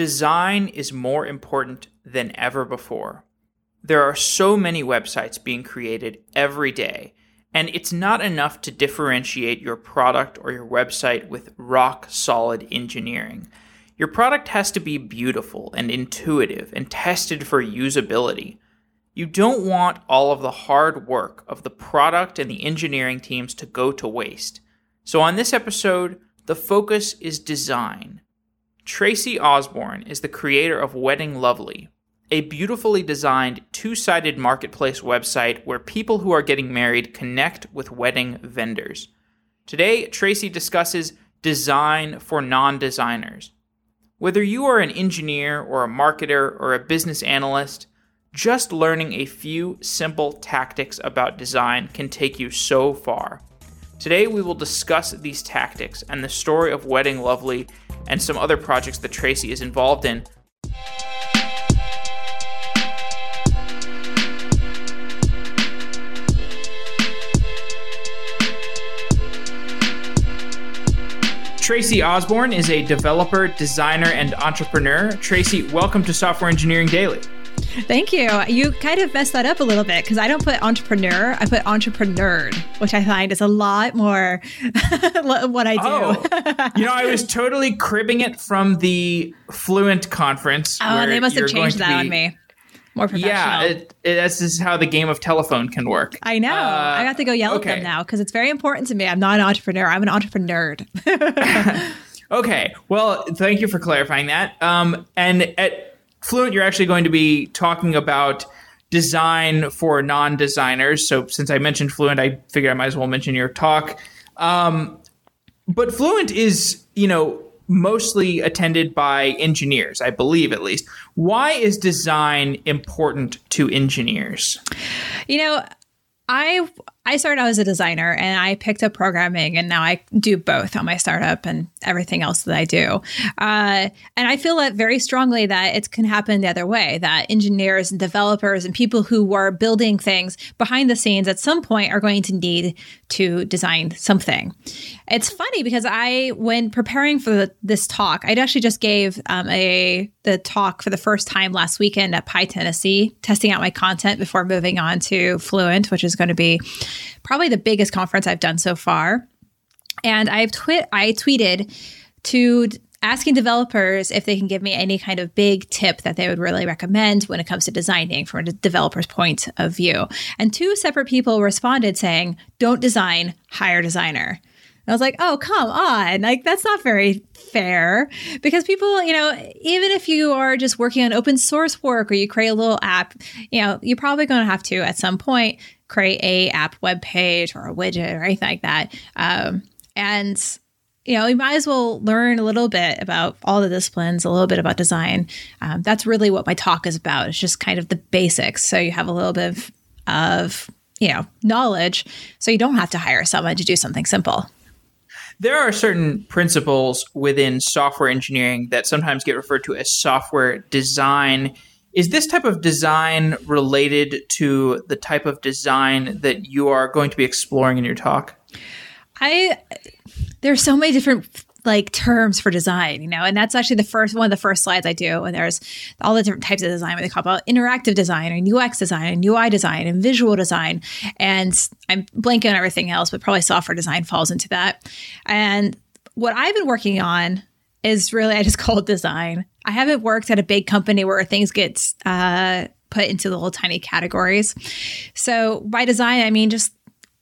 design is more important than ever before. There are so many websites being created every day, and it's not enough to differentiate your product or your website with rock solid engineering. Your product has to be beautiful and intuitive and tested for usability. You don't want all of the hard work of the product and the engineering teams to go to waste. So, on this episode, the focus is design. Tracy Osborne is the creator of Wedding Lovely, a beautifully designed two sided marketplace website where people who are getting married connect with wedding vendors. Today, Tracy discusses design for non designers. Whether you are an engineer or a marketer or a business analyst, just learning a few simple tactics about design can take you so far. Today, we will discuss these tactics and the story of Wedding Lovely and some other projects that Tracy is involved in. Tracy Osborne is a developer, designer, and entrepreneur. Tracy, welcome to Software Engineering Daily. Thank you. You kind of messed that up a little bit because I don't put entrepreneur, I put entrepreneur, which I find is a lot more what I do. Oh. you know, I was totally cribbing it from the Fluent conference. Oh, they must have changed that be, on me. More professional. Yeah, it, it, this is how the game of telephone can work. I know. Uh, I got to go yell okay. at them now because it's very important to me. I'm not an entrepreneur. I'm an entrepreneur. okay. Well, thank you for clarifying that. Um, and at Fluent, you're actually going to be talking about design for non-designers. So since I mentioned Fluent, I figure I might as well mention your talk. Um, but Fluent is, you know, mostly attended by engineers, I believe at least. Why is design important to engineers? You know, I I started out as a designer and I picked up programming and now I do both on my startup and everything else that I do. Uh, and I feel that very strongly that it can happen the other way that engineers and developers and people who are building things behind the scenes at some point are going to need to design something. It's funny because I, when preparing for the, this talk, I actually just gave um, a the talk for the first time last weekend at PyTennessee, testing out my content before moving on to Fluent, which is going to be probably the biggest conference I've done so far. And I've twi- I tweeted to asking developers if they can give me any kind of big tip that they would really recommend when it comes to designing from a developer's point of view. And two separate people responded saying, "Don't design, hire designer." I was like, oh, come on. Like, that's not very fair because people, you know, even if you are just working on open source work or you create a little app, you know, you're probably going to have to at some point create a app web page or a widget or anything like that. Um, and you know, you might as well learn a little bit about all the disciplines, a little bit about design. Um, that's really what my talk is about. It's just kind of the basics. So you have a little bit of, of, you know, knowledge, so you don't have to hire someone to do something simple. There are certain principles within software engineering that sometimes get referred to as software design is this type of design related to the type of design that you are going to be exploring in your talk? I there's so many different like terms for design, you know, and that's actually the first one of the first slides I do. And there's all the different types of design what they call about interactive design and UX design and UI design and visual design. And I'm blanking on everything else, but probably software design falls into that. And what I've been working on is really I just call it design. I haven't worked at a big company where things get uh, put into the little tiny categories. So by design, I mean just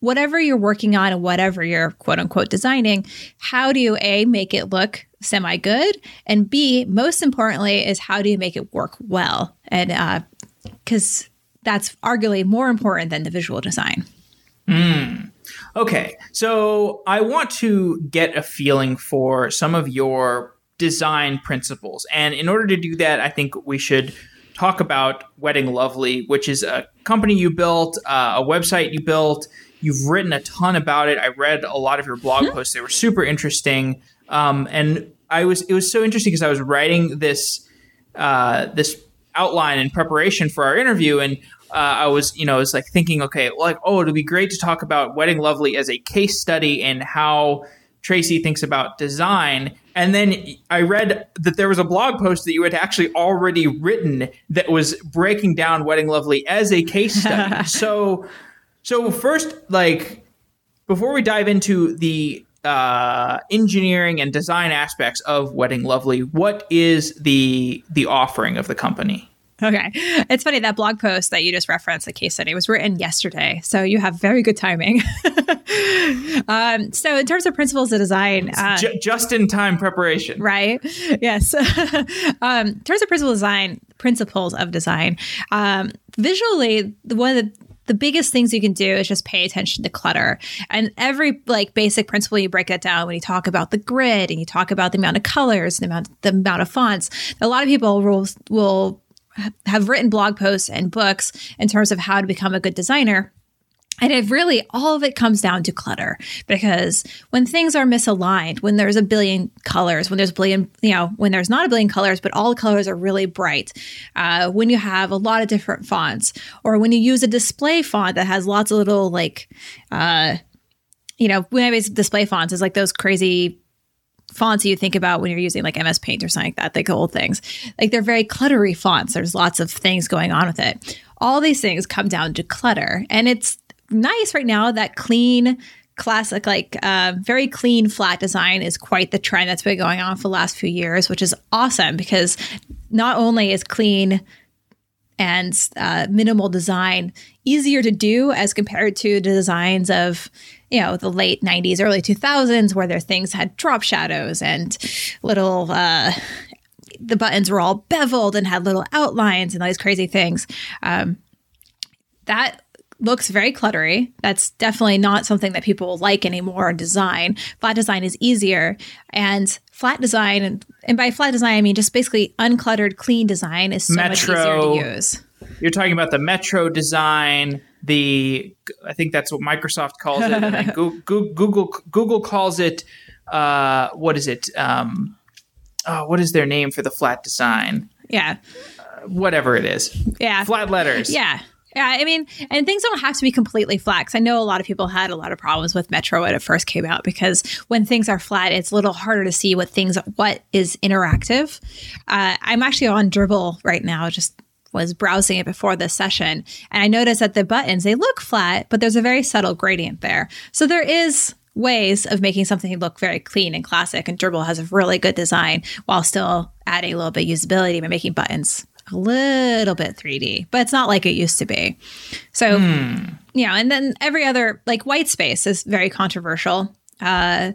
whatever you're working on and whatever you're quote unquote designing, how do you A, make it look semi good? And B, most importantly, is how do you make it work well? And because uh, that's arguably more important than the visual design. Mm. Okay, so I want to get a feeling for some of your design principles. And in order to do that, I think we should talk about Wedding Lovely, which is a company you built, uh, a website you built. You've written a ton about it. I read a lot of your blog mm-hmm. posts; they were super interesting. Um, and I was it was so interesting because I was writing this uh, this outline in preparation for our interview, and uh, I was, you know, I was like thinking, okay, like, oh, it'd be great to talk about Wedding Lovely as a case study and how Tracy thinks about design. And then I read that there was a blog post that you had actually already written that was breaking down Wedding Lovely as a case study. so, so first, like before we dive into the uh, engineering and design aspects of Wedding Lovely, what is the the offering of the company? Okay. It's funny that blog post that you just referenced, the case study, was written yesterday. So you have very good timing. um, so, in terms of principles of design, uh, J- just in time preparation. Right. Yes. um, in terms of principles of design, principles of design, um, visually, the one of the the biggest things you can do is just pay attention to clutter. And every like basic principle you break that down when you talk about the grid and you talk about the amount of colors, the amount the amount of fonts. A lot of people will will have written blog posts and books in terms of how to become a good designer. And it really, all of it comes down to clutter because when things are misaligned, when there's a billion colors, when there's a billion, you know, when there's not a billion colors, but all the colors are really bright, uh, when you have a lot of different fonts, or when you use a display font that has lots of little, like, uh, you know, when I use display fonts, is like those crazy fonts you think about when you're using like MS Paint or something like that, like old things. Like they're very cluttery fonts. There's lots of things going on with it. All these things come down to clutter. And it's nice right now. That clean, classic, like uh, very clean flat design is quite the trend that's been going on for the last few years, which is awesome because not only is clean and uh, minimal design easier to do as compared to the designs of you know the late 90s early 2000s where their things had drop shadows and little uh, the buttons were all beveled and had little outlines and all these crazy things. Um, that looks very cluttery. That's definitely not something that people like anymore in design. Flat design is easier. And flat design, and, and by flat design, I mean just basically uncluttered, clean design is so Metro, much easier to use. You're talking about the Metro design, the I think that's what Microsoft calls it. Google, Google Google calls it uh, what is it? Um, oh, what is their name for the flat design? Yeah, uh, whatever it is. Yeah, flat letters. Yeah. Yeah, I mean, and things don't have to be completely flat. Cause I know a lot of people had a lot of problems with Metro when it first came out because when things are flat, it's a little harder to see what things what is interactive. Uh, I'm actually on Dribbble right now, just was browsing it before this session and I noticed that the buttons, they look flat, but there's a very subtle gradient there. So there is ways of making something look very clean and classic and Dribbble has a really good design while still adding a little bit of usability by making buttons a little bit 3D, but it's not like it used to be. So, mm. you know, and then every other like white space is very controversial. Uh,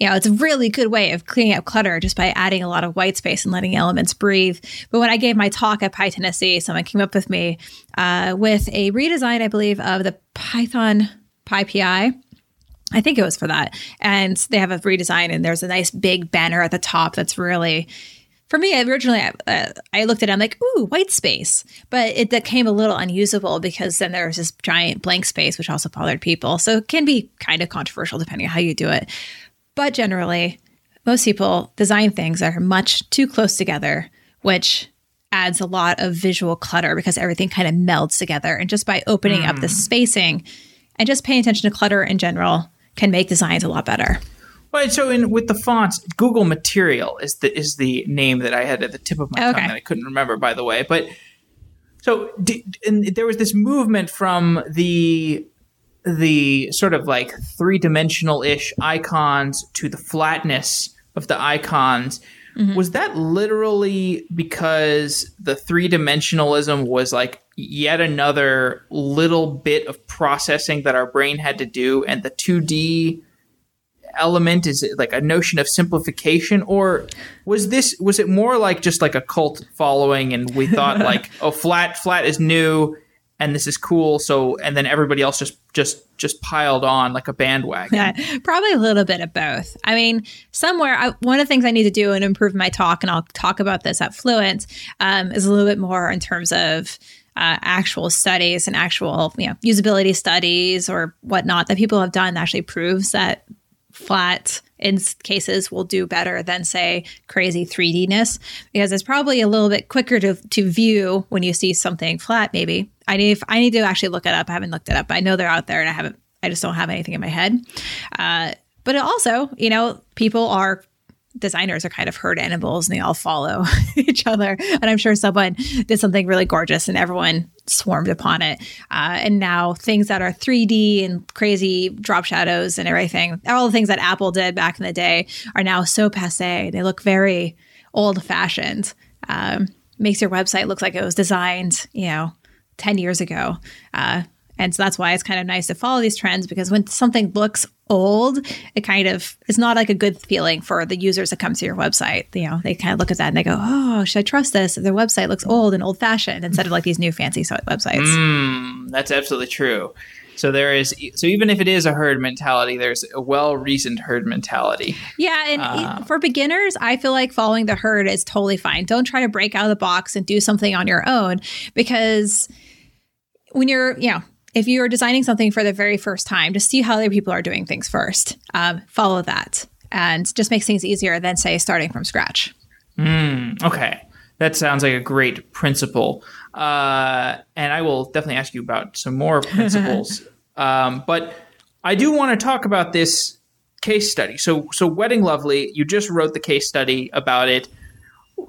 you know, it's a really good way of cleaning up clutter just by adding a lot of white space and letting elements breathe. But when I gave my talk at PyTennessee, someone came up with me uh, with a redesign, I believe, of the Python PyPI. I think it was for that. And they have a redesign, and there's a nice big banner at the top that's really for me originally uh, i looked at it i'm like ooh white space but it became a little unusable because then there was this giant blank space which also bothered people so it can be kind of controversial depending on how you do it but generally, most people design things that are much too close together, which adds a lot of visual clutter because everything kind of melds together. And just by opening mm. up the hmm. spacing and just paying attention to clutter in general can make designs a lot better. Right. So, in with the fonts, Google Material is the is the name that I had at the tip of my okay. tongue that I couldn't remember, by the way. But so, and there was this movement from the the sort of like three dimensional ish icons to the flatness of the icons. Mm-hmm. Was that literally because the three dimensionalism was like yet another little bit of processing that our brain had to do, and the 2D element? Is it like a notion of simplification or was this was it more like just like a cult following and we thought like oh flat flat is new and this is cool so and then everybody else just just just piled on like a bandwagon? Yeah, probably a little bit of both. I mean somewhere I, one of the things i need to do and improve my talk and i'll talk about this at fluent um, is a little bit more in terms of uh, actual studies and actual you know usability studies or whatnot that people have done that actually proves that flat in cases will do better than say crazy 3D-ness because it's probably a little bit quicker to, to view when you see something flat maybe. I need I need to actually look it up. I haven't looked it up. I know they're out there and I haven't I just don't have anything in my head. Uh, but also, you know, people are designers are kind of herd animals and they all follow each other. And I'm sure someone did something really gorgeous and everyone swarmed upon it. Uh, and now things that are 3D and crazy drop shadows and everything, all the things that Apple did back in the day are now so passe. They look very old fashioned. Um, makes your website look like it was designed, you know, 10 years ago. Uh, and so that's why it's kind of nice to follow these trends because when something looks old, it kind of is not like a good feeling for the users that come to your website. You know, they kind of look at that and they go, "Oh, should I trust this?" Their website looks old and old fashioned instead of like these new fancy websites. Mm, that's absolutely true. So there is so even if it is a herd mentality, there's a well reasoned herd mentality. Yeah, and uh, for beginners, I feel like following the herd is totally fine. Don't try to break out of the box and do something on your own because when you're, you know, if you are designing something for the very first time, just see how other people are doing things first. Um, follow that, and just makes things easier than say starting from scratch. Mm, okay, that sounds like a great principle, uh, and I will definitely ask you about some more principles. um, but I do want to talk about this case study. So, so Wedding Lovely, you just wrote the case study about it.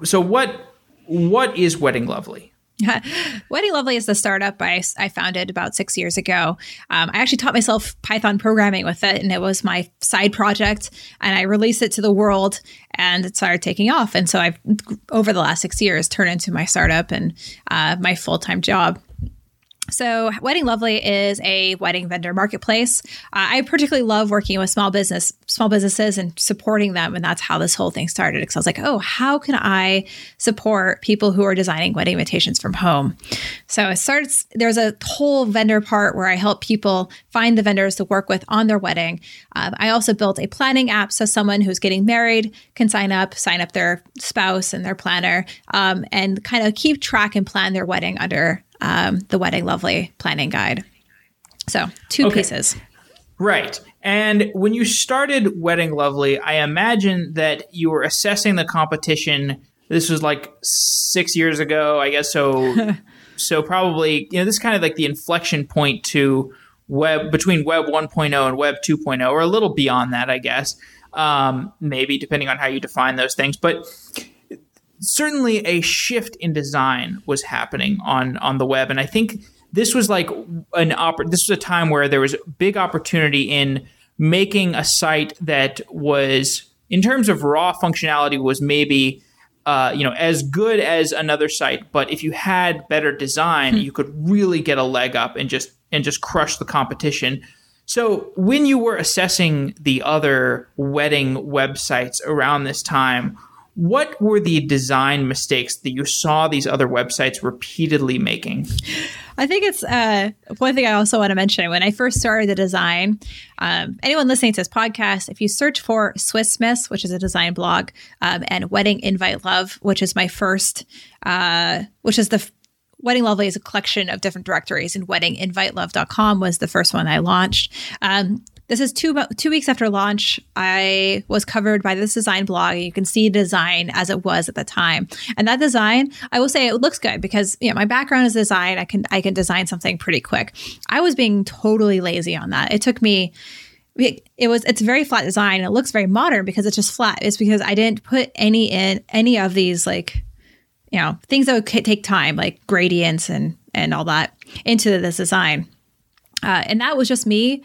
So, what what is Wedding Lovely? Wedding Lovely is the startup I, I founded about six years ago. Um, I actually taught myself Python programming with it, and it was my side project. And I released it to the world, and it started taking off. And so I've, over the last six years, turned into my startup and uh, my full time job. So, Wedding Lovely is a wedding vendor marketplace. Uh, I particularly love working with small business, small businesses, and supporting them, and that's how this whole thing started. Because I was like, "Oh, how can I support people who are designing wedding invitations from home?" So it starts. There's a whole vendor part where I help people find the vendors to work with on their wedding. Um, I also built a planning app so someone who's getting married can sign up, sign up their spouse and their planner, um, and kind of keep track and plan their wedding under um, the Wedding Lovely planning guide. So, two okay. pieces. Right. And when you started Wedding Lovely, I imagine that you were assessing the competition. This was like six years ago, I guess. So, so probably you know this is kind of like the inflection point to web between Web 1.0 and Web 2.0, or a little beyond that, I guess. Um, maybe depending on how you define those things, but certainly a shift in design was happening on on the web, and I think this was like an oppor- This was a time where there was big opportunity in making a site that was, in terms of raw functionality, was maybe. Uh, you know, as good as another site, but if you had better design, hmm. you could really get a leg up and just and just crush the competition. So, when you were assessing the other wedding websites around this time, what were the design mistakes that you saw these other websites repeatedly making? I think it's uh, one thing I also want to mention. When I first started the design, um, anyone listening to this podcast, if you search for Swiss Miss, which is a design blog, um, and Wedding Invite Love, which is my first, uh, which is the f- Wedding Lovely is a collection of different directories, and weddinginvitelove.com was the first one I launched. Um, this is two two weeks after launch. I was covered by this design blog. and You can see the design as it was at the time, and that design, I will say, it looks good because you know my background is design. I can I can design something pretty quick. I was being totally lazy on that. It took me it, was it's very flat design it looks very modern because it's just flat it's because i didn't put any in any of these like you know things that would take time like gradients and and all that into this design uh, and that was just me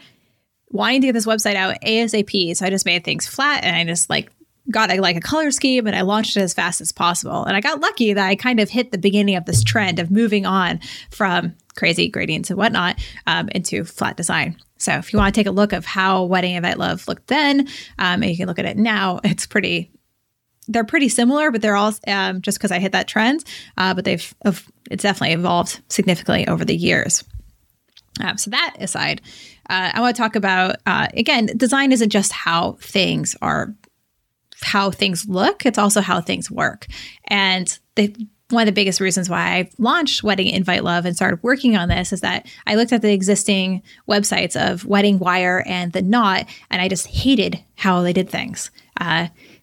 wanting to get this website out ASAP. So I just made things flat and I just like got a, like a color scheme and I launched it as fast as possible. And I got lucky that I kind of hit the beginning of this trend of moving on from crazy gradients and whatnot um, into flat design. So if you want to take a look of how Wedding Invite Love looked then, um, and you can look at it now, it's pretty. They're pretty similar, but they're all um, just because I hit that trend. Uh, but they've it's definitely evolved significantly over the years. Um, so that aside, uh, I want to talk about uh, again, design isn't just how things are, how things look. It's also how things work. And the, one of the biggest reasons why I launched Wedding Invite Love and started working on this is that I looked at the existing websites of Wedding Wire and The Knot, and I just hated how they did things.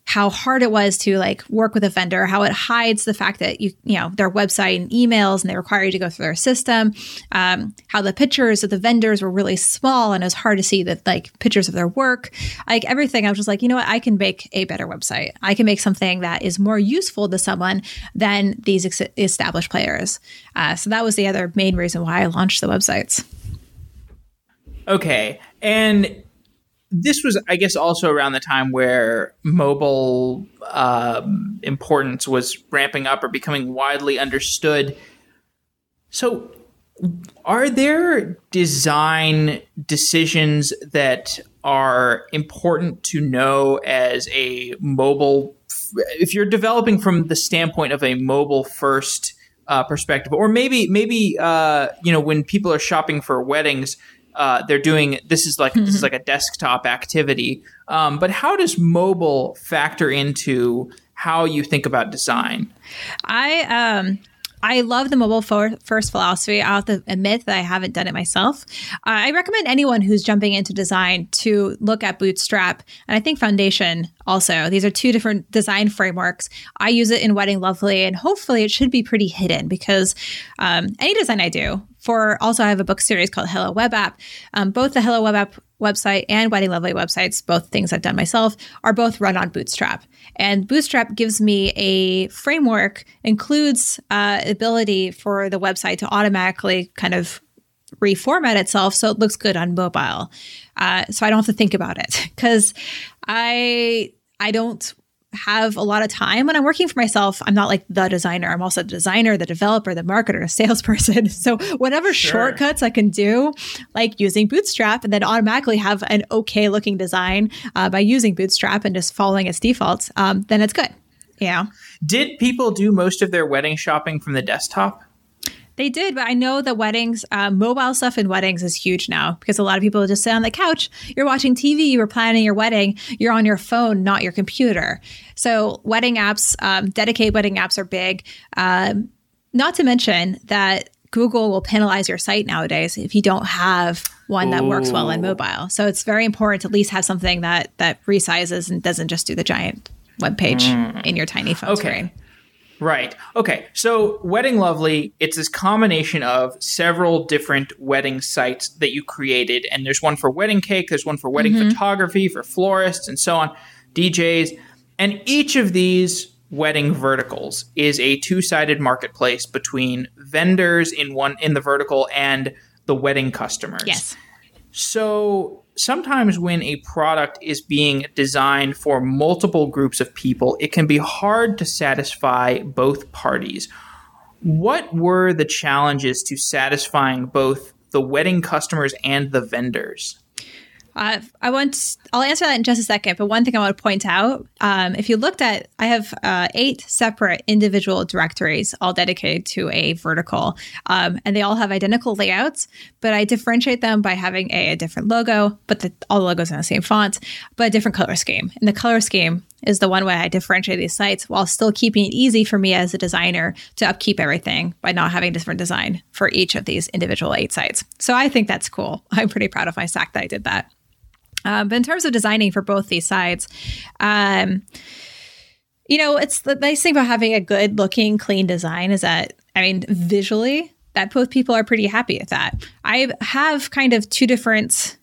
How hard it was to like work with a vendor, how it hides the fact that you, you know, their website and emails and they require you to go through their system, um, how the pictures of the vendors were really small and it was hard to see that like pictures of their work, like everything. I was just like, you know what, I can make a better website. I can make something that is more useful to someone than these ex- established players. Uh, so that was the other main reason why I launched the websites. Okay. And this was, I guess, also around the time where mobile um, importance was ramping up or becoming widely understood. So, are there design decisions that are important to know as a mobile? If you're developing from the standpoint of a mobile first uh, perspective, or maybe maybe uh, you know when people are shopping for weddings, uh, they're doing this is like mm-hmm. this is mm-hmm. like a desktop activity. Um, but how does mobile factor into how you think about design? I um, I love the mobile first philosophy. I'll have to admit that I haven't done it myself. Uh, I recommend anyone who's jumping into design to look at Bootstrap and I think Foundation also. These are two different design frameworks. I use it in Wedding Lovely, and hopefully it should be pretty hidden because um, any design I do for also I have a book series called Hello Web App. Um, both the Hello Web App website and Wedding Lovely websites, both things I've done myself, are both run on Bootstrap. And Bootstrap gives me a framework, includes uh, ability for the website to automatically kind of reformat itself so it looks good on mobile. Uh, so I don't have to think about it because I I don't have a lot of time when I'm working for myself. I'm not like the designer. I'm also the designer, the developer, the marketer, the salesperson. So whatever sure. shortcuts I can do, like using Bootstrap, and then automatically have an okay looking design uh, by using Bootstrap and just following its defaults, um, then it's good. Yeah. Did people do most of their wedding shopping from the desktop? They did, but I know the weddings, uh, mobile stuff in weddings is huge now because a lot of people just sit on the couch. You're watching TV, you were planning your wedding, you're on your phone, not your computer. So, wedding apps, um, dedicated wedding apps are big. Um, not to mention that Google will penalize your site nowadays if you don't have one that Ooh. works well in mobile. So it's very important to at least have something that that resizes and doesn't just do the giant web page mm. in your tiny phone okay. screen. Right. Okay. So, Wedding Lovely, it's this combination of several different wedding sites that you created. And there's one for wedding cake, there's one for wedding mm-hmm. photography, for florists, and so on, DJs. And each of these wedding verticals is a two-sided marketplace between vendors in one in the vertical and the wedding customers. Yes. So sometimes when a product is being designed for multiple groups of people, it can be hard to satisfy both parties. What were the challenges to satisfying both the wedding customers and the vendors? Uh, I want. I'll answer that in just a second. But one thing I want to point out: um, if you looked at, I have uh, eight separate individual directories, all dedicated to a vertical, um, and they all have identical layouts. But I differentiate them by having a, a different logo, but the, all the logos in the same font, but a different color scheme. And the color scheme is the one way I differentiate these sites, while still keeping it easy for me as a designer to upkeep everything by not having different design for each of these individual eight sites. So I think that's cool. I'm pretty proud of my stack that I did that. Um, but in terms of designing for both these sides, um, you know, it's the nice thing about having a good looking, clean design is that, I mean, visually, that both people are pretty happy with that. I have kind of two different,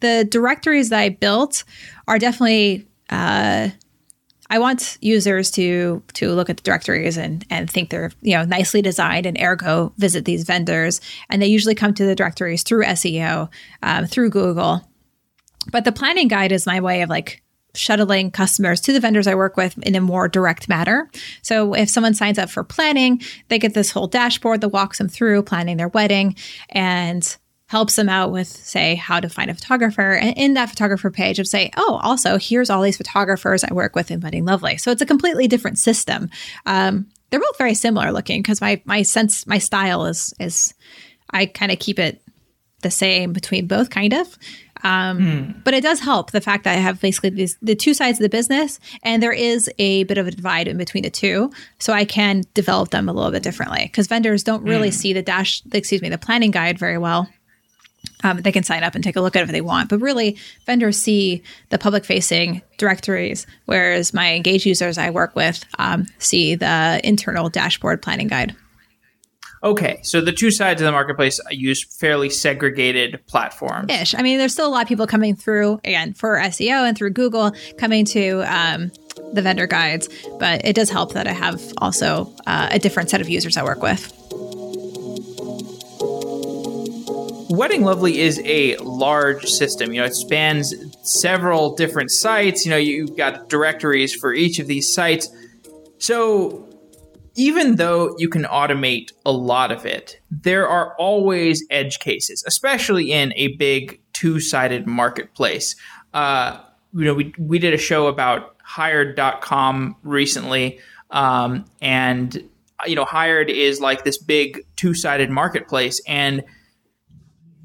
the directories that I built are definitely, uh, I want users to to look at the directories and and think they're you know nicely designed and ergo visit these vendors and they usually come to the directories through SEO um, through Google but the planning guide is my way of like shuttling customers to the vendors I work with in a more direct manner. So if someone signs up for planning, they get this whole dashboard that walks them through planning their wedding and helps them out with say how to find a photographer. And in that photographer page of say oh also here's all these photographers i work with in wedding lovely. So it's a completely different system. Um, they're both very similar looking because my my sense my style is is i kind of keep it the same between both kind of um, mm. But it does help the fact that I have basically these, the two sides of the business, and there is a bit of a divide in between the two, so I can develop them a little bit differently because vendors don't really mm. see the dash, excuse me, the planning guide very well. Um, they can sign up and take a look at it if they want. But really, vendors see the public facing directories, whereas my engaged users I work with um, see the internal dashboard planning guide. Okay, so the two sides of the marketplace use fairly segregated platforms. Ish. I mean, there's still a lot of people coming through, again, for SEO and through Google, coming to um, the vendor guides, but it does help that I have also uh, a different set of users I work with. Wedding Lovely is a large system. You know, it spans several different sites. You know, you've got directories for each of these sites. So, even though you can automate a lot of it, there are always edge cases, especially in a big two sided marketplace. Uh, you know, we, we did a show about hired.com recently. Um, and, you know, hired is like this big two sided marketplace. And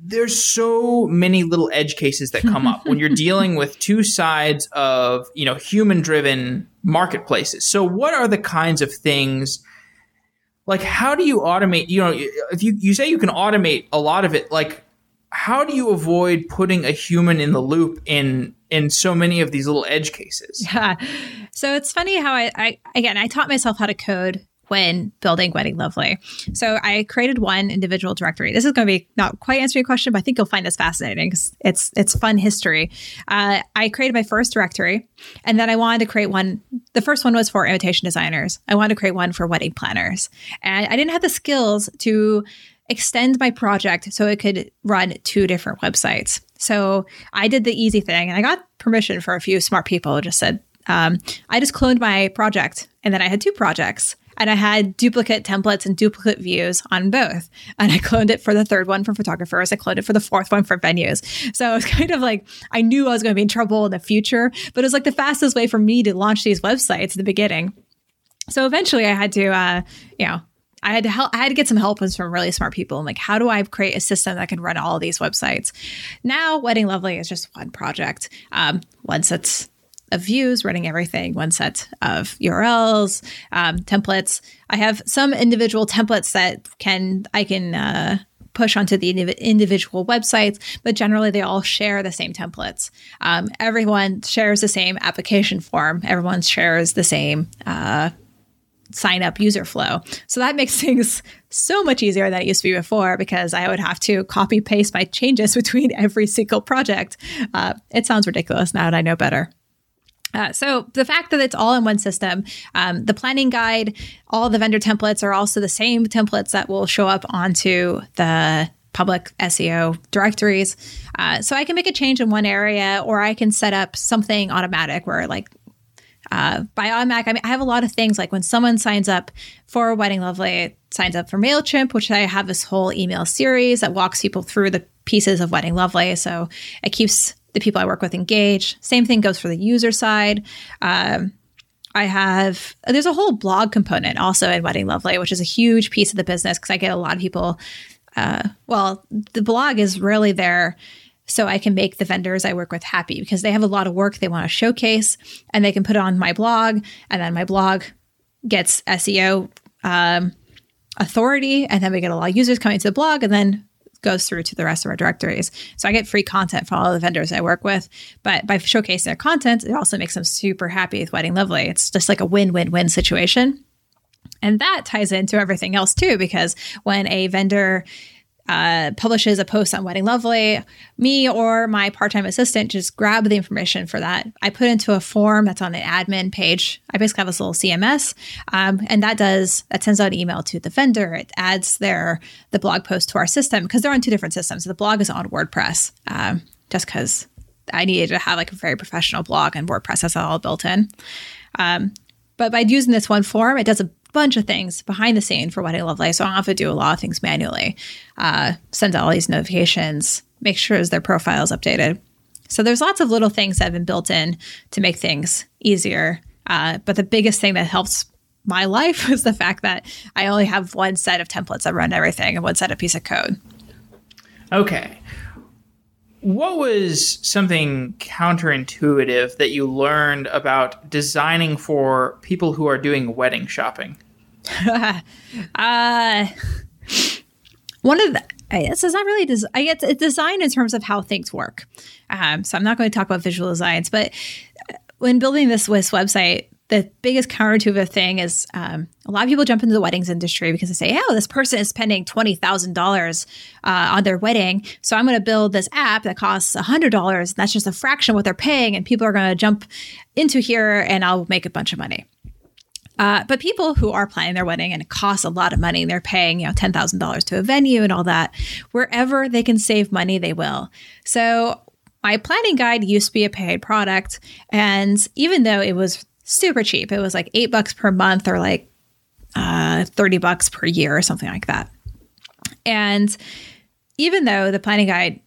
there's so many little edge cases that come up when you're dealing with two sides of you know human driven marketplaces. So what are the kinds of things like how do you automate you know if you, you say you can automate a lot of it like how do you avoid putting a human in the loop in in so many of these little edge cases? Yeah. So it's funny how I, I again i taught myself how to code when building Wedding Lovely. So I created one individual directory. This is going to be not quite answering your question, but I think you'll find this fascinating because it's it's fun history. Uh, I created my first directory, and then I wanted to create one. The first one was for invitation designers. I wanted to create one for wedding planners, and I didn't have the skills to extend my project so it could run two different websites. So I did the easy thing, and I got permission for a few smart people. Who just said um, I just cloned my project, and then I had two projects and I had duplicate templates and duplicate views on both. And I cloned it for the third one for photographers. I cloned it for the fourth one for venues. So it was kind of like I knew I was going to be in trouble in the future, but it was like the fastest way for me to launch these websites at the beginning. So eventually I had to, uh, you know, I had to help. I had to get some help from really smart people. I'm like, how do I create a system that can run all these websites? Now, Wedding Lovely is just one project. Um, once it's of views, running everything, one set of URLs, um, templates. I have some individual templates that can I can uh, push onto the individual websites, but generally they all share the same templates. Um, everyone shares the same application form. Everyone shares the same uh, sign up user flow. So that makes things so much easier than it used to be before because I would have to copy paste my changes between every single project. Uh, it sounds ridiculous now that I know better. Uh, so the fact that it's all in one system, um, the planning guide, all the vendor templates are also the same templates that will show up onto the public SEO directories. Uh, so I can make a change in one area, or I can set up something automatic where like uh, by automatic, I mean I have a lot of things like when someone signs up for Wedding Lovely, signs up for Mailchimp, which I have this whole email series that walks people through the pieces of Wedding Lovely. So it keeps the people I work with engage. Same thing goes for the user side. Um, I have there's a whole blog component also in Wedding Lovely, which is a huge piece of the business because I get a lot of people. Uh, well, the blog is really there so I can make the vendors I work with happy because they have a lot of work they want to showcase, and they can put it on my blog, and then my blog gets SEO um, authority, and then we get a lot of users coming to the blog, and then goes through to the rest of our directories. So I get free content from all the vendors I work with. But by showcasing their content, it also makes them super happy with Wedding Lovely. It's just like a win win win situation. And that ties into everything else too, because when a vendor uh, publishes a post on Wedding Lovely, me or my part time assistant just grab the information for that. I put into a form that's on the admin page. I basically have this little CMS, um, and that does that sends out an email to the vendor. It adds their the blog post to our system because they're on two different systems. The blog is on WordPress, um, just because I needed to have like a very professional blog, and WordPress has all built in. Um, but by using this one form, it does a bunch of things behind the scene for Wedding Lovely. So I don't have to do a lot of things manually. Uh, send all these notifications, make sure their profile is updated. So there's lots of little things that have been built in to make things easier. Uh, but the biggest thing that helps my life is the fact that I only have one set of templates that run everything and one set of piece of code. Okay. What was something counterintuitive that you learned about designing for people who are doing wedding shopping? uh, one of the this is not really des- I guess design in terms of how things work. Um, so I'm not going to talk about visual designs, but uh, when building this, this website, the biggest counterintuitive thing is um, a lot of people jump into the weddings industry because they say, "Oh, this person is spending twenty thousand uh, dollars on their wedding, so I'm going to build this app that costs hundred dollars. That's just a fraction of what they're paying, and people are going to jump into here, and I'll make a bunch of money." Uh, but people who are planning their wedding and it costs a lot of money, they're paying you know ten thousand dollars to a venue and all that. Wherever they can save money, they will. So my planning guide used to be a paid product, and even though it was super cheap, it was like eight bucks per month or like uh, thirty bucks per year or something like that. And even though the planning guide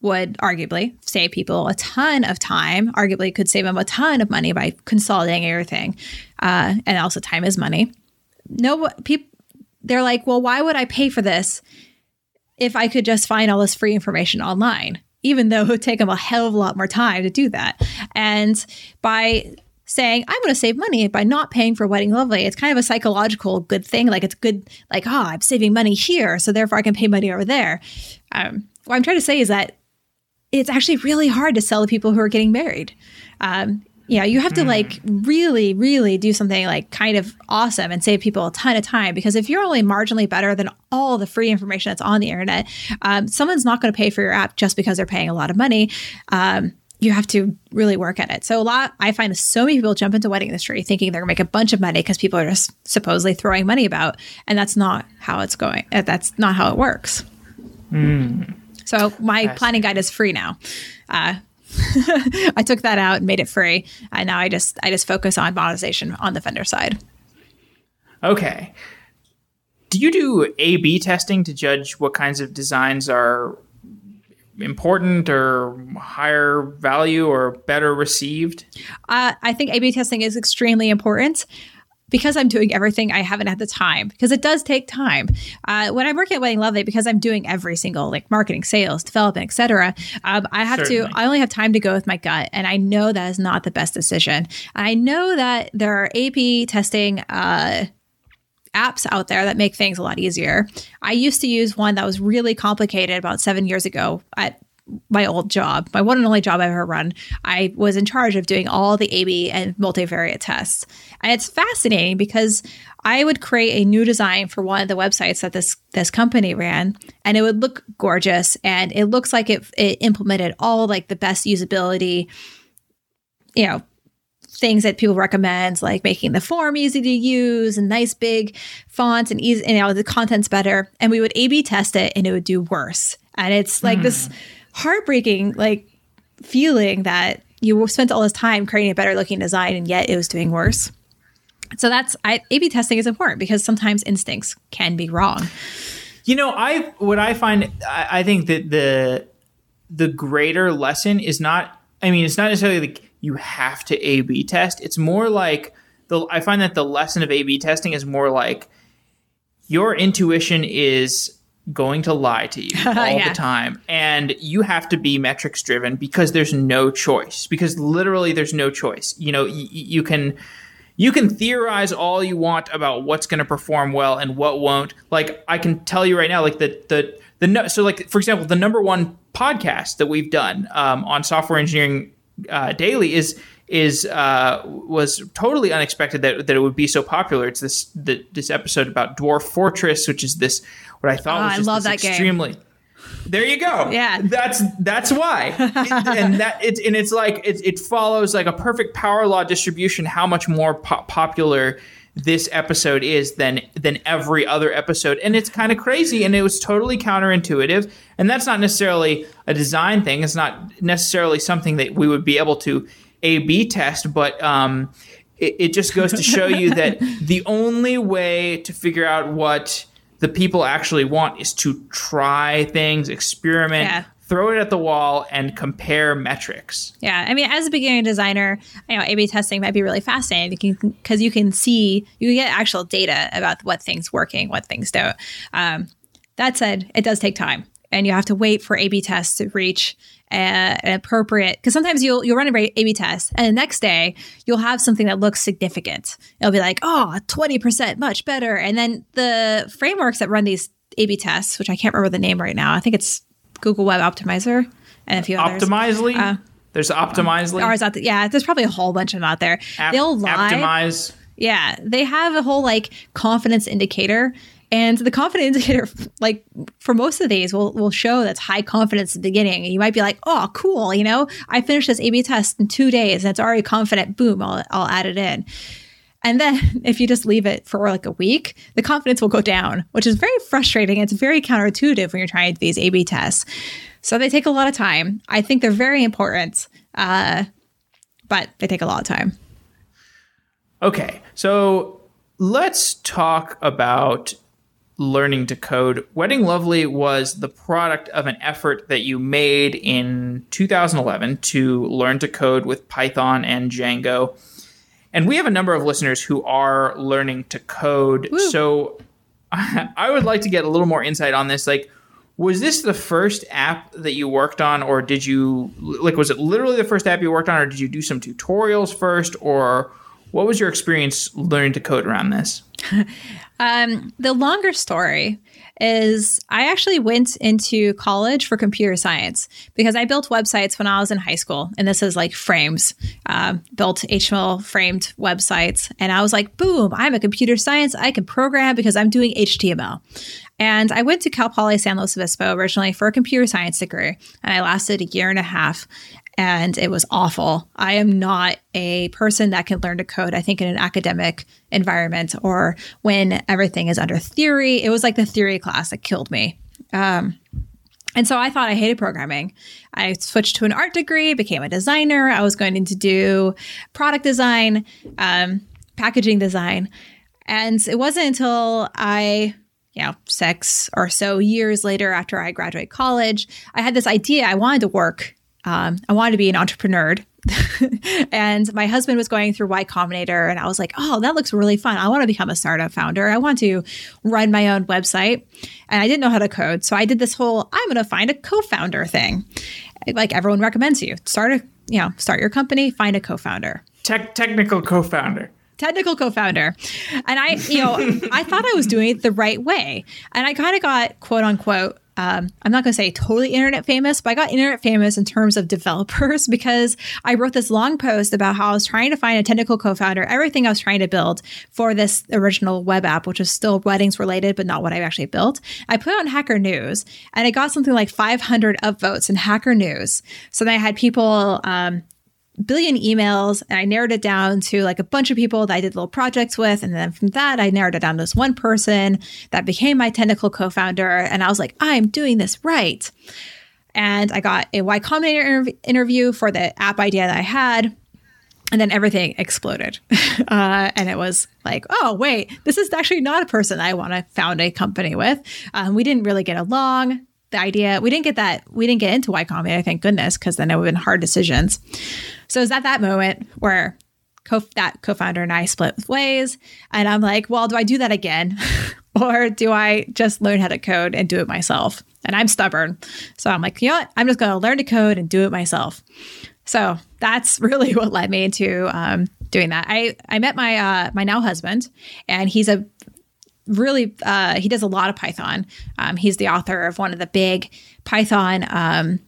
would arguably save people a ton of time, arguably could save them a ton of money by consolidating everything. Uh, and also, time is money. No, people, they're like, well, why would I pay for this if I could just find all this free information online? Even though it would take them a hell of a lot more time to do that. And by saying I'm going to save money by not paying for Wedding Lovely. It's kind of a psychological good thing. Like it's good, like, oh, I'm saving money here. So therefore I can pay money over there. Um, what I'm trying to say is that it's actually really hard to sell to people who are getting married. Um, you know, you have to mm. like really, really do something like kind of awesome and save people a ton of time because if you're only marginally better than all the free information that's on the internet, um, someone's not going to pay for your app just because they're paying a lot of money. Um, you have to really work at it. So a lot, I find so many people jump into wedding industry thinking they're gonna make a bunch of money because people are just supposedly throwing money about, and that's not how it's going. Uh, that's not how it works. Mm. So my planning guide is free now. Uh, I took that out and made it free, and now I just I just focus on monetization on the vendor side. Okay. Do you do A/B testing to judge what kinds of designs are important or higher value or better received? Uh, I think A/B testing is extremely important because I'm doing everything, I haven't had the time because it does take time. Uh, when I'm working at Wedding Lovely, because I'm doing every single like marketing, sales, development, etc. Um, I have Certainly. to. I only have time to go with my gut, and I know that is not the best decision. I know that there are A/B testing. Uh, apps out there that make things a lot easier. I used to use one that was really complicated about seven years ago at my old job, my one and only job I've ever run, I was in charge of doing all the A/B and multivariate tests. And it's fascinating because I would create a new design for one of the websites that this this company ran, and it would look gorgeous, and it looks like it, it implemented all like the best usability, you know, things that people recommend, like making the form easy to use and nice big fonts and easy, and, you know, the content's better. And we would A/B test it, and it would do worse. And it's like this hmm heartbreaking like feeling that you spent all this time creating a better looking design and yet it was doing worse. So that's I, A/B testing is important because sometimes instincts can be wrong. You know, I what I find I, I think that the the greater lesson is not. I mean, it's not necessarily like you have to A/B test. It's more like the. I find that the lesson of A/B testing is more like your intuition is going to lie to you all yeah. the time and you have to be metrics driven because there's no choice because literally there's no choice you know y- you can you can theorize all you want about what's going to perform well and what won't like i can tell you right now like the the the no, so like for example the number one podcast that we've done um, on software engineering uh, daily is is uh, was totally unexpected that, that it would be so popular. It's this the, this episode about Dwarf Fortress, which is this what I thought oh, was just I love that extremely. Game. There you go. Yeah, that's that's why, it, and that it's and it's like it, it follows like a perfect power law distribution. How much more po- popular this episode is than than every other episode, and it's kind of crazy, and it was totally counterintuitive. And that's not necessarily a design thing. It's not necessarily something that we would be able to a B test, but um, it, it just goes to show you that the only way to figure out what the people actually want is to try things, experiment, yeah. Throw it at the wall, and compare metrics. Yeah, I mean, as a beginning designer, you know, A/B testing might be really fascinating because you can see you can get actual data about what things working, what things don't. Um, that said, it does take time, and you have to wait for A/B tests to reach an appropriate because sometimes you'll you'll run a A/B test and the next day you'll have something that looks significant. It'll be like, oh, 20% much better. And then the frameworks that run these A/B tests, which I can't remember the name right now. I think it's Google Web Optimizer and a few others. Optimizely. Uh, there's Optimizely. Or is that the, yeah? There's probably a whole bunch of them out there. App, They'll lie. Optimize. Yeah, they have a whole like confidence indicator. And the confidence indicator, like for most of these, will will show that's high confidence at the beginning. And you might be like, "Oh, cool! You know, I finished this A/B test in two days, and it's already confident. Boom! I'll I'll add it in." And then if you just leave it for like a week, the confidence will go down, which is very frustrating. It's very counterintuitive when you're trying these A B tests. So they take a lot of time. I think they're very important, uh, but they take a lot of time. Okay. So let's talk about learning to code. Wedding Lovely was the product of an effort that you made in 2011 to learn to code with Python and Django. And we have a number of listeners who are learning to code. Woo. So I would like to get a little more insight on this. Like, was this the first app that you worked on, or did you, like, was it literally the first app you worked on, or did you do some tutorials first, or what was your experience learning to code around this? Um, the longer story is I actually went into college for computer science because I built websites when I was in high school. And this is like frames, uh, built HTML framed websites. And I was like, boom, I'm a computer science. I can program because I'm doing HTML. And I went to Cal Poly San Luis Obispo originally for a computer science degree. And I lasted a year and a half and it was awful. I am not a person that can learn to code, I think, in an academic environment or when everything is under theory. It was like the theory class that killed me. Um, and so I thought I hated programming. I switched to an art degree, became a designer. I was going to do product design, um, packaging design. And it wasn't until I you know, six or so years later after I graduated college, I had this idea I wanted to work um, I wanted to be an entrepreneur. and my husband was going through Y Combinator, and I was like, oh, that looks really fun. I want to become a startup founder. I want to run my own website. And I didn't know how to code. So I did this whole I'm going to find a co founder thing. Like everyone recommends you start a, you know, start your company, find a co founder. Tech, technical co founder technical co-founder and i you know i thought i was doing it the right way and i kind of got quote unquote um, I'm not going to say totally internet famous, but I got internet famous in terms of developers because I wrote this long post about how I was trying to find a technical co founder, everything I was trying to build for this original web app, which is still weddings related, but not what I actually built. I put on Hacker News and it got something like 500 upvotes in Hacker News. So then I had people um, billion emails and I narrowed it down to like a bunch of people that I did little projects with. And then from that, I narrowed it down to this one person that became my technical co founder. And I was like, I'm doing this right. And I got a Y Combinator interv- interview for the app idea that I had. And then everything exploded. Uh, and it was like, oh, wait, this is actually not a person I want to found a company with. Um, we didn't really get along the idea we didn't get that we didn't get into Y Combinator, thank goodness, because then it would have been hard decisions. So it was at that moment where co- that co-founder and I split ways, and I'm like, well, do I do that again, or do I just learn how to code and do it myself? And I'm stubborn, so I'm like, you know what? I'm just going to learn to code and do it myself. So that's really what led me into um, doing that. I I met my uh, my now husband, and he's a really uh, he does a lot of python um, he's the author of one of the big python um,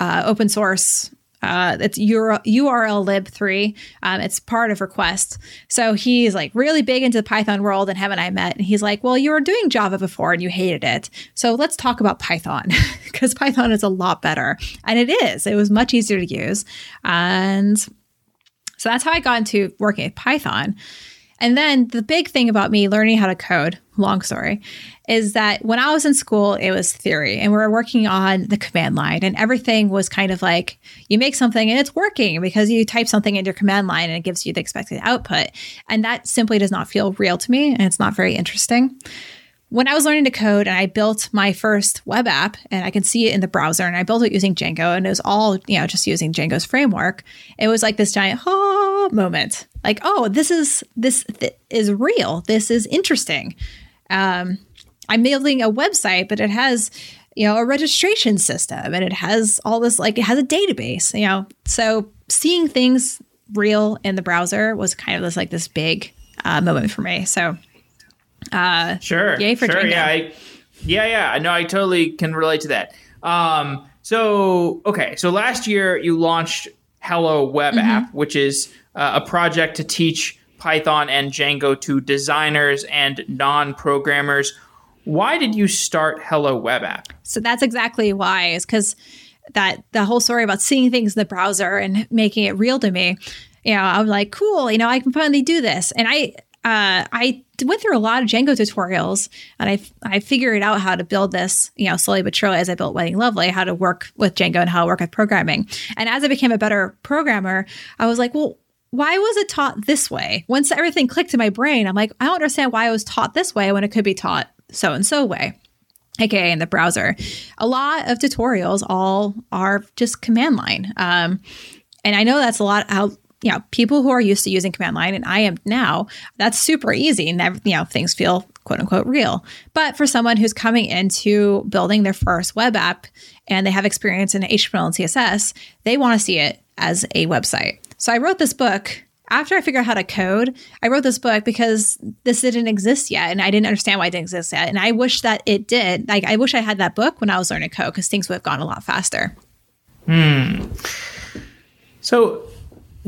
uh, open source uh, it's urllib3. Um, it's part of Request. So he's like really big into the Python world, and haven't I met, and he's like, Well, you were doing Java before and you hated it. So let's talk about Python because Python is a lot better. And it is, it was much easier to use. And so that's how I got into working with Python. And then the big thing about me learning how to code, long story, is that when I was in school, it was theory and we were working on the command line and everything was kind of like you make something and it's working because you type something in your command line and it gives you the expected output. And that simply does not feel real to me and it's not very interesting when I was learning to code and I built my first web app and I can see it in the browser and I built it using Django and it was all, you know, just using Django's framework, it was like this giant oh moment. Like, oh, this is this th- is real. This is interesting. Um, I'm building a website, but it has, you know, a registration system and it has all this like it has a database, you know. So seeing things real in the browser was kind of this like this big uh, moment for me. So uh, sure. Yay for sure. Yeah. I, Yeah, yeah. I know. I totally can relate to that. Um, so, okay. So last year you launched Hello Web mm-hmm. App, which is uh, a project to teach Python and Django to designers and non programmers. Why did you start Hello Web App? So that's exactly why, is because that the whole story about seeing things in the browser and making it real to me. You know, I'm like, cool, you know, I can finally do this. And I uh, I went through a lot of Django tutorials and I, I figured out how to build this, you know, slowly but surely as I built Wedding Lovely, how to work with Django and how to work with programming. And as I became a better programmer, I was like, well, why was it taught this way? Once everything clicked in my brain, I'm like, I don't understand why it was taught this way when it could be taught so and so way aka in the browser. A lot of tutorials all are just command line. Um, and I know that's a lot how you know people who are used to using command line and I am now. That's super easy and you know things feel quote unquote real. But for someone who's coming into building their first web app and they have experience in HTML and CSS, they want to see it as a website. So I wrote this book after I figured out how to code, I wrote this book because this didn't exist yet, and I didn't understand why it didn't exist yet. And I wish that it did. Like, I wish I had that book when I was learning code because things would have gone a lot faster. Hmm. So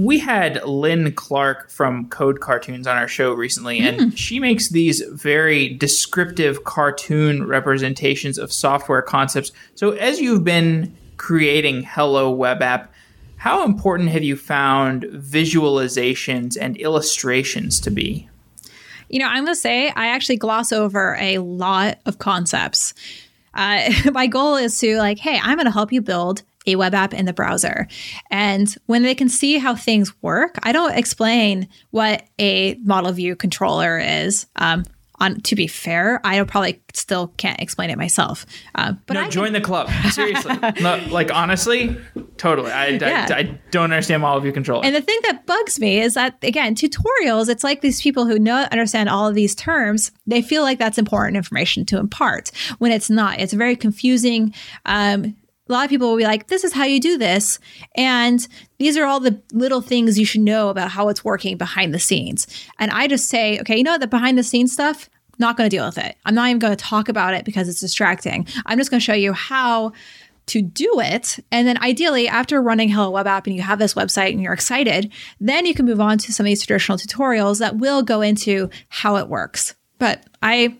we had Lin Clark from Code Cartoons on our show recently, and mm. she makes these very descriptive cartoon representations of software concepts. So as you've been creating Hello Web App, how important have you found visualizations and illustrations to be? You know, I'm going to say I actually gloss over a lot of concepts. Uh, my goal is to, like, hey, I'm going to help you build a web app in the browser. And when they can see how things work, I don't explain what a model view controller is. Um, on to be fair, I probably still can't explain it myself. Uh, but no, I join the club. Seriously, no, like honestly, totally. I, yeah. I, I, don't understand all of your control. And the thing that bugs me is that again, tutorials. It's like these people who know understand all of these terms. They feel like that's important information to impart when it's not. It's very confusing. Um, a lot of people will be like, this is how you do this. And these are all the little things you should know about how it's working behind the scenes. And I just say, okay, you know the behind the scenes stuff, not going to deal with it. I'm not even going to talk about it because it's distracting. I'm just going to show you how to do it. And then ideally, after running Hello Web App and you have this website and you're excited, then you can move on to some of these traditional tutorials that will go into how it works. But I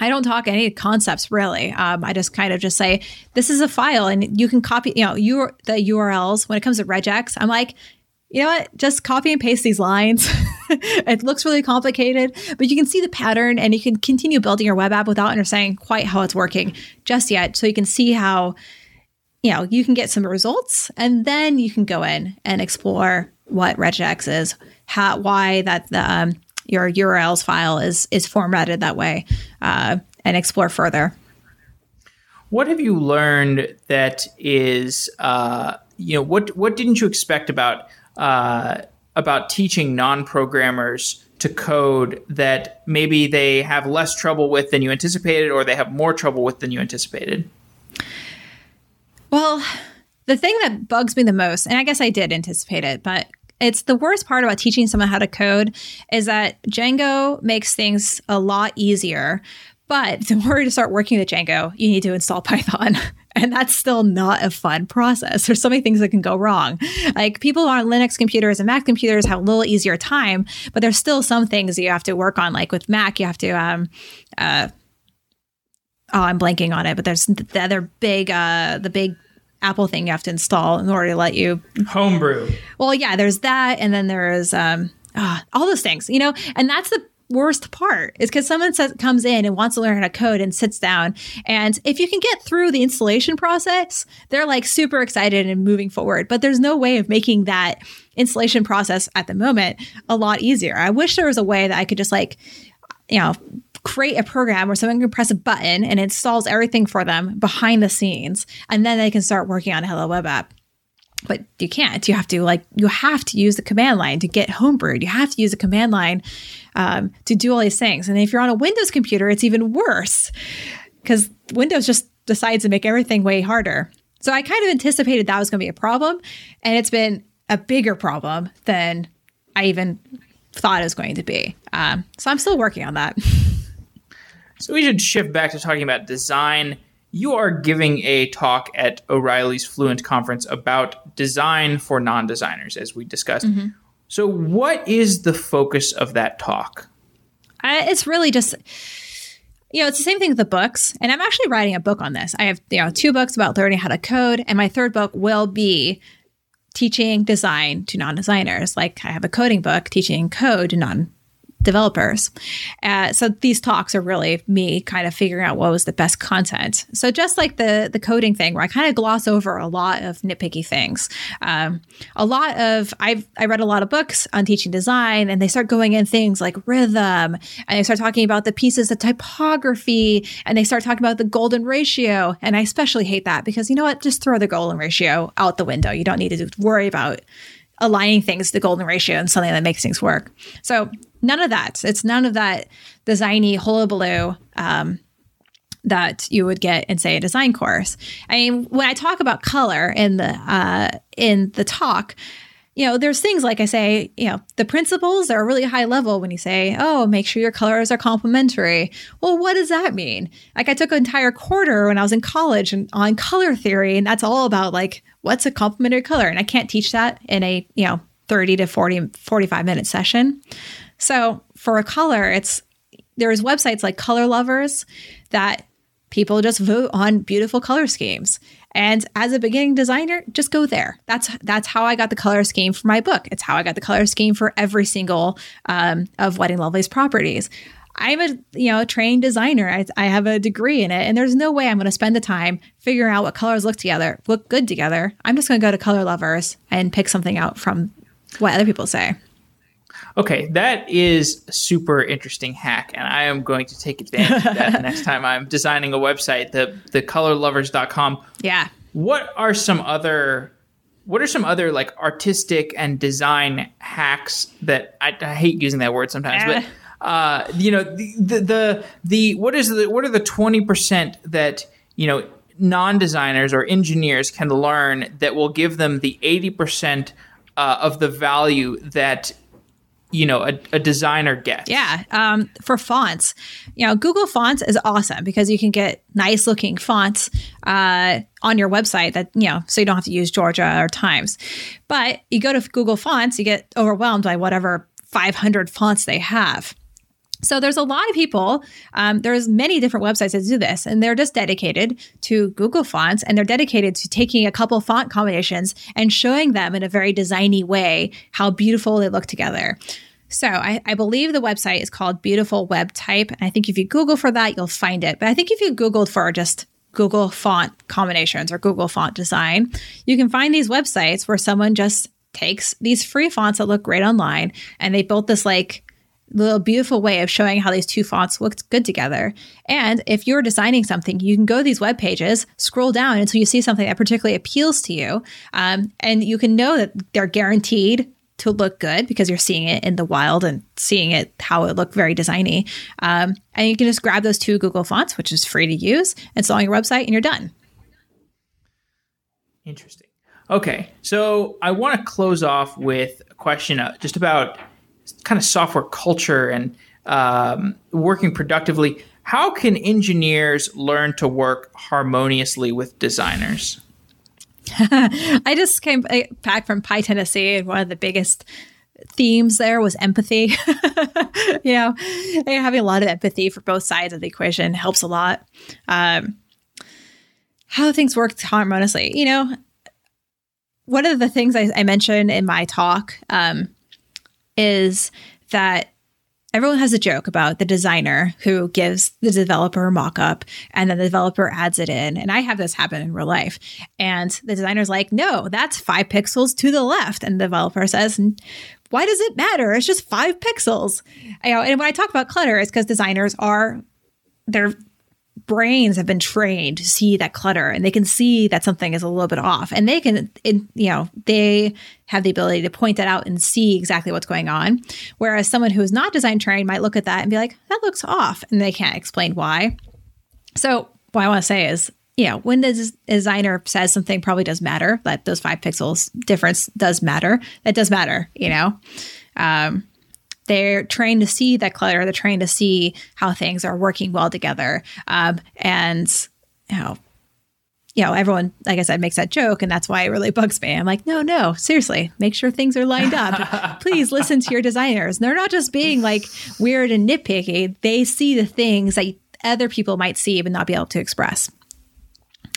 I don't talk any concepts really. Um, I just kind of just say this is a file, and you can copy. You know, you the URLs when it comes to regex. I'm like, you know what? Just copy and paste these lines. it looks really complicated, but you can see the pattern, and you can continue building your web app without understanding quite how it's working just yet. So you can see how you know you can get some results, and then you can go in and explore what regex is, how why that the um, your URLs file is is formatted that way, uh, and explore further. What have you learned that is, uh, you know, what what didn't you expect about uh, about teaching non programmers to code that maybe they have less trouble with than you anticipated, or they have more trouble with than you anticipated? Well, the thing that bugs me the most, and I guess I did anticipate it, but it's the worst part about teaching someone how to code is that Django makes things a lot easier. But the more you start working with Django, you need to install Python. And that's still not a fun process. There's so many things that can go wrong. Like people on Linux computers and Mac computers have a little easier time, but there's still some things that you have to work on. Like with Mac, you have to um, uh, oh, I'm blanking on it, but there's the other big, uh, the big Apple thing you have to install in order to let you homebrew. Well, yeah, there's that, and then there's um, uh, all those things, you know, and that's the worst part is because someone says comes in and wants to learn how to code and sits down. And if you can get through the installation process they're like super excited and moving forward. But there's no way of making that installation process at the moment a lot easier. I wish there was a way that i could just like you know create a program where someone can press a button and installs everything for them behind the scenes, and then they can start working on a Hello Web app. But you can't. You have to like you have to use the command line to get homebrewed. You have to use the command line um, to do all these things. And if you're on a Windows computer, it's even worse because Windows just decides to make everything way harder. So I kind of anticipated that was going to be a problem, and it's been a bigger problem than I even thought it was going to be. Um, so I'm still working on that. So we should shift back to talking about design. You are giving a talk at O'Reilly's Fluent Conference about design for non designers, as we discussed. Mm-hmm. So, what is the focus of that talk? Uh, it's really just you know, it's the same thing with the books. And I'm actually writing a book on this. I have, you know, two books about learning how to code, and my third book will be teaching design to non-designers. Like I have a coding book teaching code to non developers. Uh, so these talks are really me kind of figuring out what was the best content. So just like the the coding thing, where I kind of gloss over a lot of nitpicky things. Um, a lot of I've I read a lot of books on teaching design, and they start going in things like rhythm, and they start talking about the pieces of typography, and they start talking about the golden ratio. And I especially hate that because you know what? Just throw the golden ratio out the window. You don't need to worry about aligning things to the golden ratio and something that makes things work. So none of that. It's none of that designy hullabaloo um, that you would get in say a design course. I mean, when I talk about color in the uh, in the talk, you know, there's things like I say, you know, the principles are really high level when you say, oh, make sure your colors are complementary. Well, what does that mean? Like I took an entire quarter when I was in college and on color theory, and that's all about like what's a complementary color. And I can't teach that in a, you know, 30 to 40, 45 minute session. So for a color, it's there's websites like Color Lovers that people just vote on beautiful color schemes. And as a beginning designer, just go there. That's that's how I got the color scheme for my book. It's how I got the color scheme for every single um, of Wedding Lovely's properties. I'm a you know trained designer. I, I have a degree in it, and there's no way I'm going to spend the time figuring out what colors look together, look good together. I'm just going to go to Color Lovers and pick something out from what other people say. Okay, that is a super interesting hack, and I am going to take advantage of that next time I'm designing a website, the the colorlovers.com. Yeah. What are some other what are some other like artistic and design hacks that I, I hate using that word sometimes, but uh, you know the, the the the what is the what are the twenty percent that you know non-designers or engineers can learn that will give them the eighty percent uh, of the value that you know a, a designer gets yeah um, for fonts. You know google fonts is awesome because you can get nice looking fonts uh, on your website that you know so you don't have to use georgia or times. But you go to google fonts you get overwhelmed by whatever 500 fonts they have so there's a lot of people. Um, there's many different websites that do this, and they're just dedicated to Google Fonts, and they're dedicated to taking a couple font combinations and showing them in a very designy way how beautiful they look together. So I, I, believe the website is called Beautiful Web Type. And I think if you Google for that, you'll find it. But I think if you Googled for just Google font combinations or Google font design, you can find these websites where someone just takes these free fonts that look great online and they built this like little beautiful way of showing how these two fonts looked good together. And if you're designing something, you can go to these web pages, scroll down until you see something that particularly appeals to you, um, and you can know that they're guaranteed to look good because you're seeing it in the wild and seeing it how it looked very designy. Um, and you can just grab those two Google fonts, which is free to use, install on your website, and you're done. Interesting. Okay, so I want to close off with a question uh, just about kind of software culture and um, working productively. How can engineers learn to work harmoniously with designers? I just came back from PyTennessee, and one of the biggest themes there was empathy. you know, having a lot of empathy for both sides of the equation helps a lot. Um, how things work harmoniously, you know, one of the things I, I mentioned in my talk um, is that everyone has a joke about the designer who gives the developer a mock-up and then the developer adds it in. And i have this happen in real life. And the designer's like no that's five pixels to the left. And the developer says why does it matter? It's just five pixels. You know, and when i talk about clutter it's because designers are they're brains have been trained to see that clutter and they can see that something is a little bit off. And they can it, you know they have the ability to point that out and see exactly what's going on. Whereas someone who is not design trained might look at that and be like that looks off and they can't explain why. So what i want to say is you know when the designer says something probably does matter that those five pixels difference does matter. That does matter you know? Um, they're trained to see that clutter. They're trained to see how things are working well together. Um, and, you know, you know, everyone, like I said, makes that joke, and that's why it really bugs me. I'm like, no, no, seriously, make sure things are lined up. Please listen to your designers. And they're not just being like weird and nitpicky, they see the things that other people might see but not be able to express.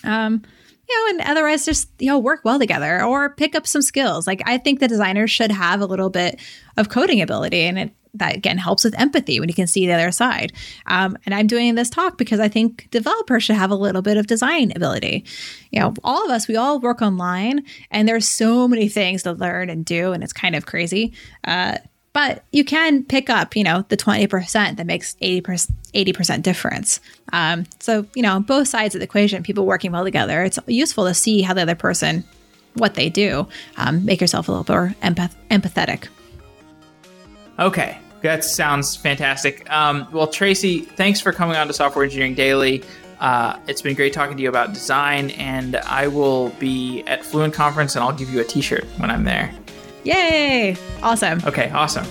Um, you know, and otherwise just, you know, work well together or pick up some skills. Like I think the designers should have a little bit of coding ability and it that again helps with empathy when you can see the other side. Um, and I'm doing this talk because I think developers should have a little bit of design ability. You know, all of us, we all work online and there's so many things to learn and do, and it's kind of crazy. Uh, but you can pick up, you know, the 20% that makes 80%, 80% difference. Um, so, you know, both sides of the equation, people working well together, it's useful to see how the other person, what they do, um, make yourself a little more empath- empathetic. Okay, that sounds fantastic. Um, well, Tracy, thanks for coming on to Software Engineering Daily. Uh, it's been great talking to you about design, and I will be at Fluent Conference and I'll give you a t shirt when I'm there. Yay! Awesome. Okay, awesome.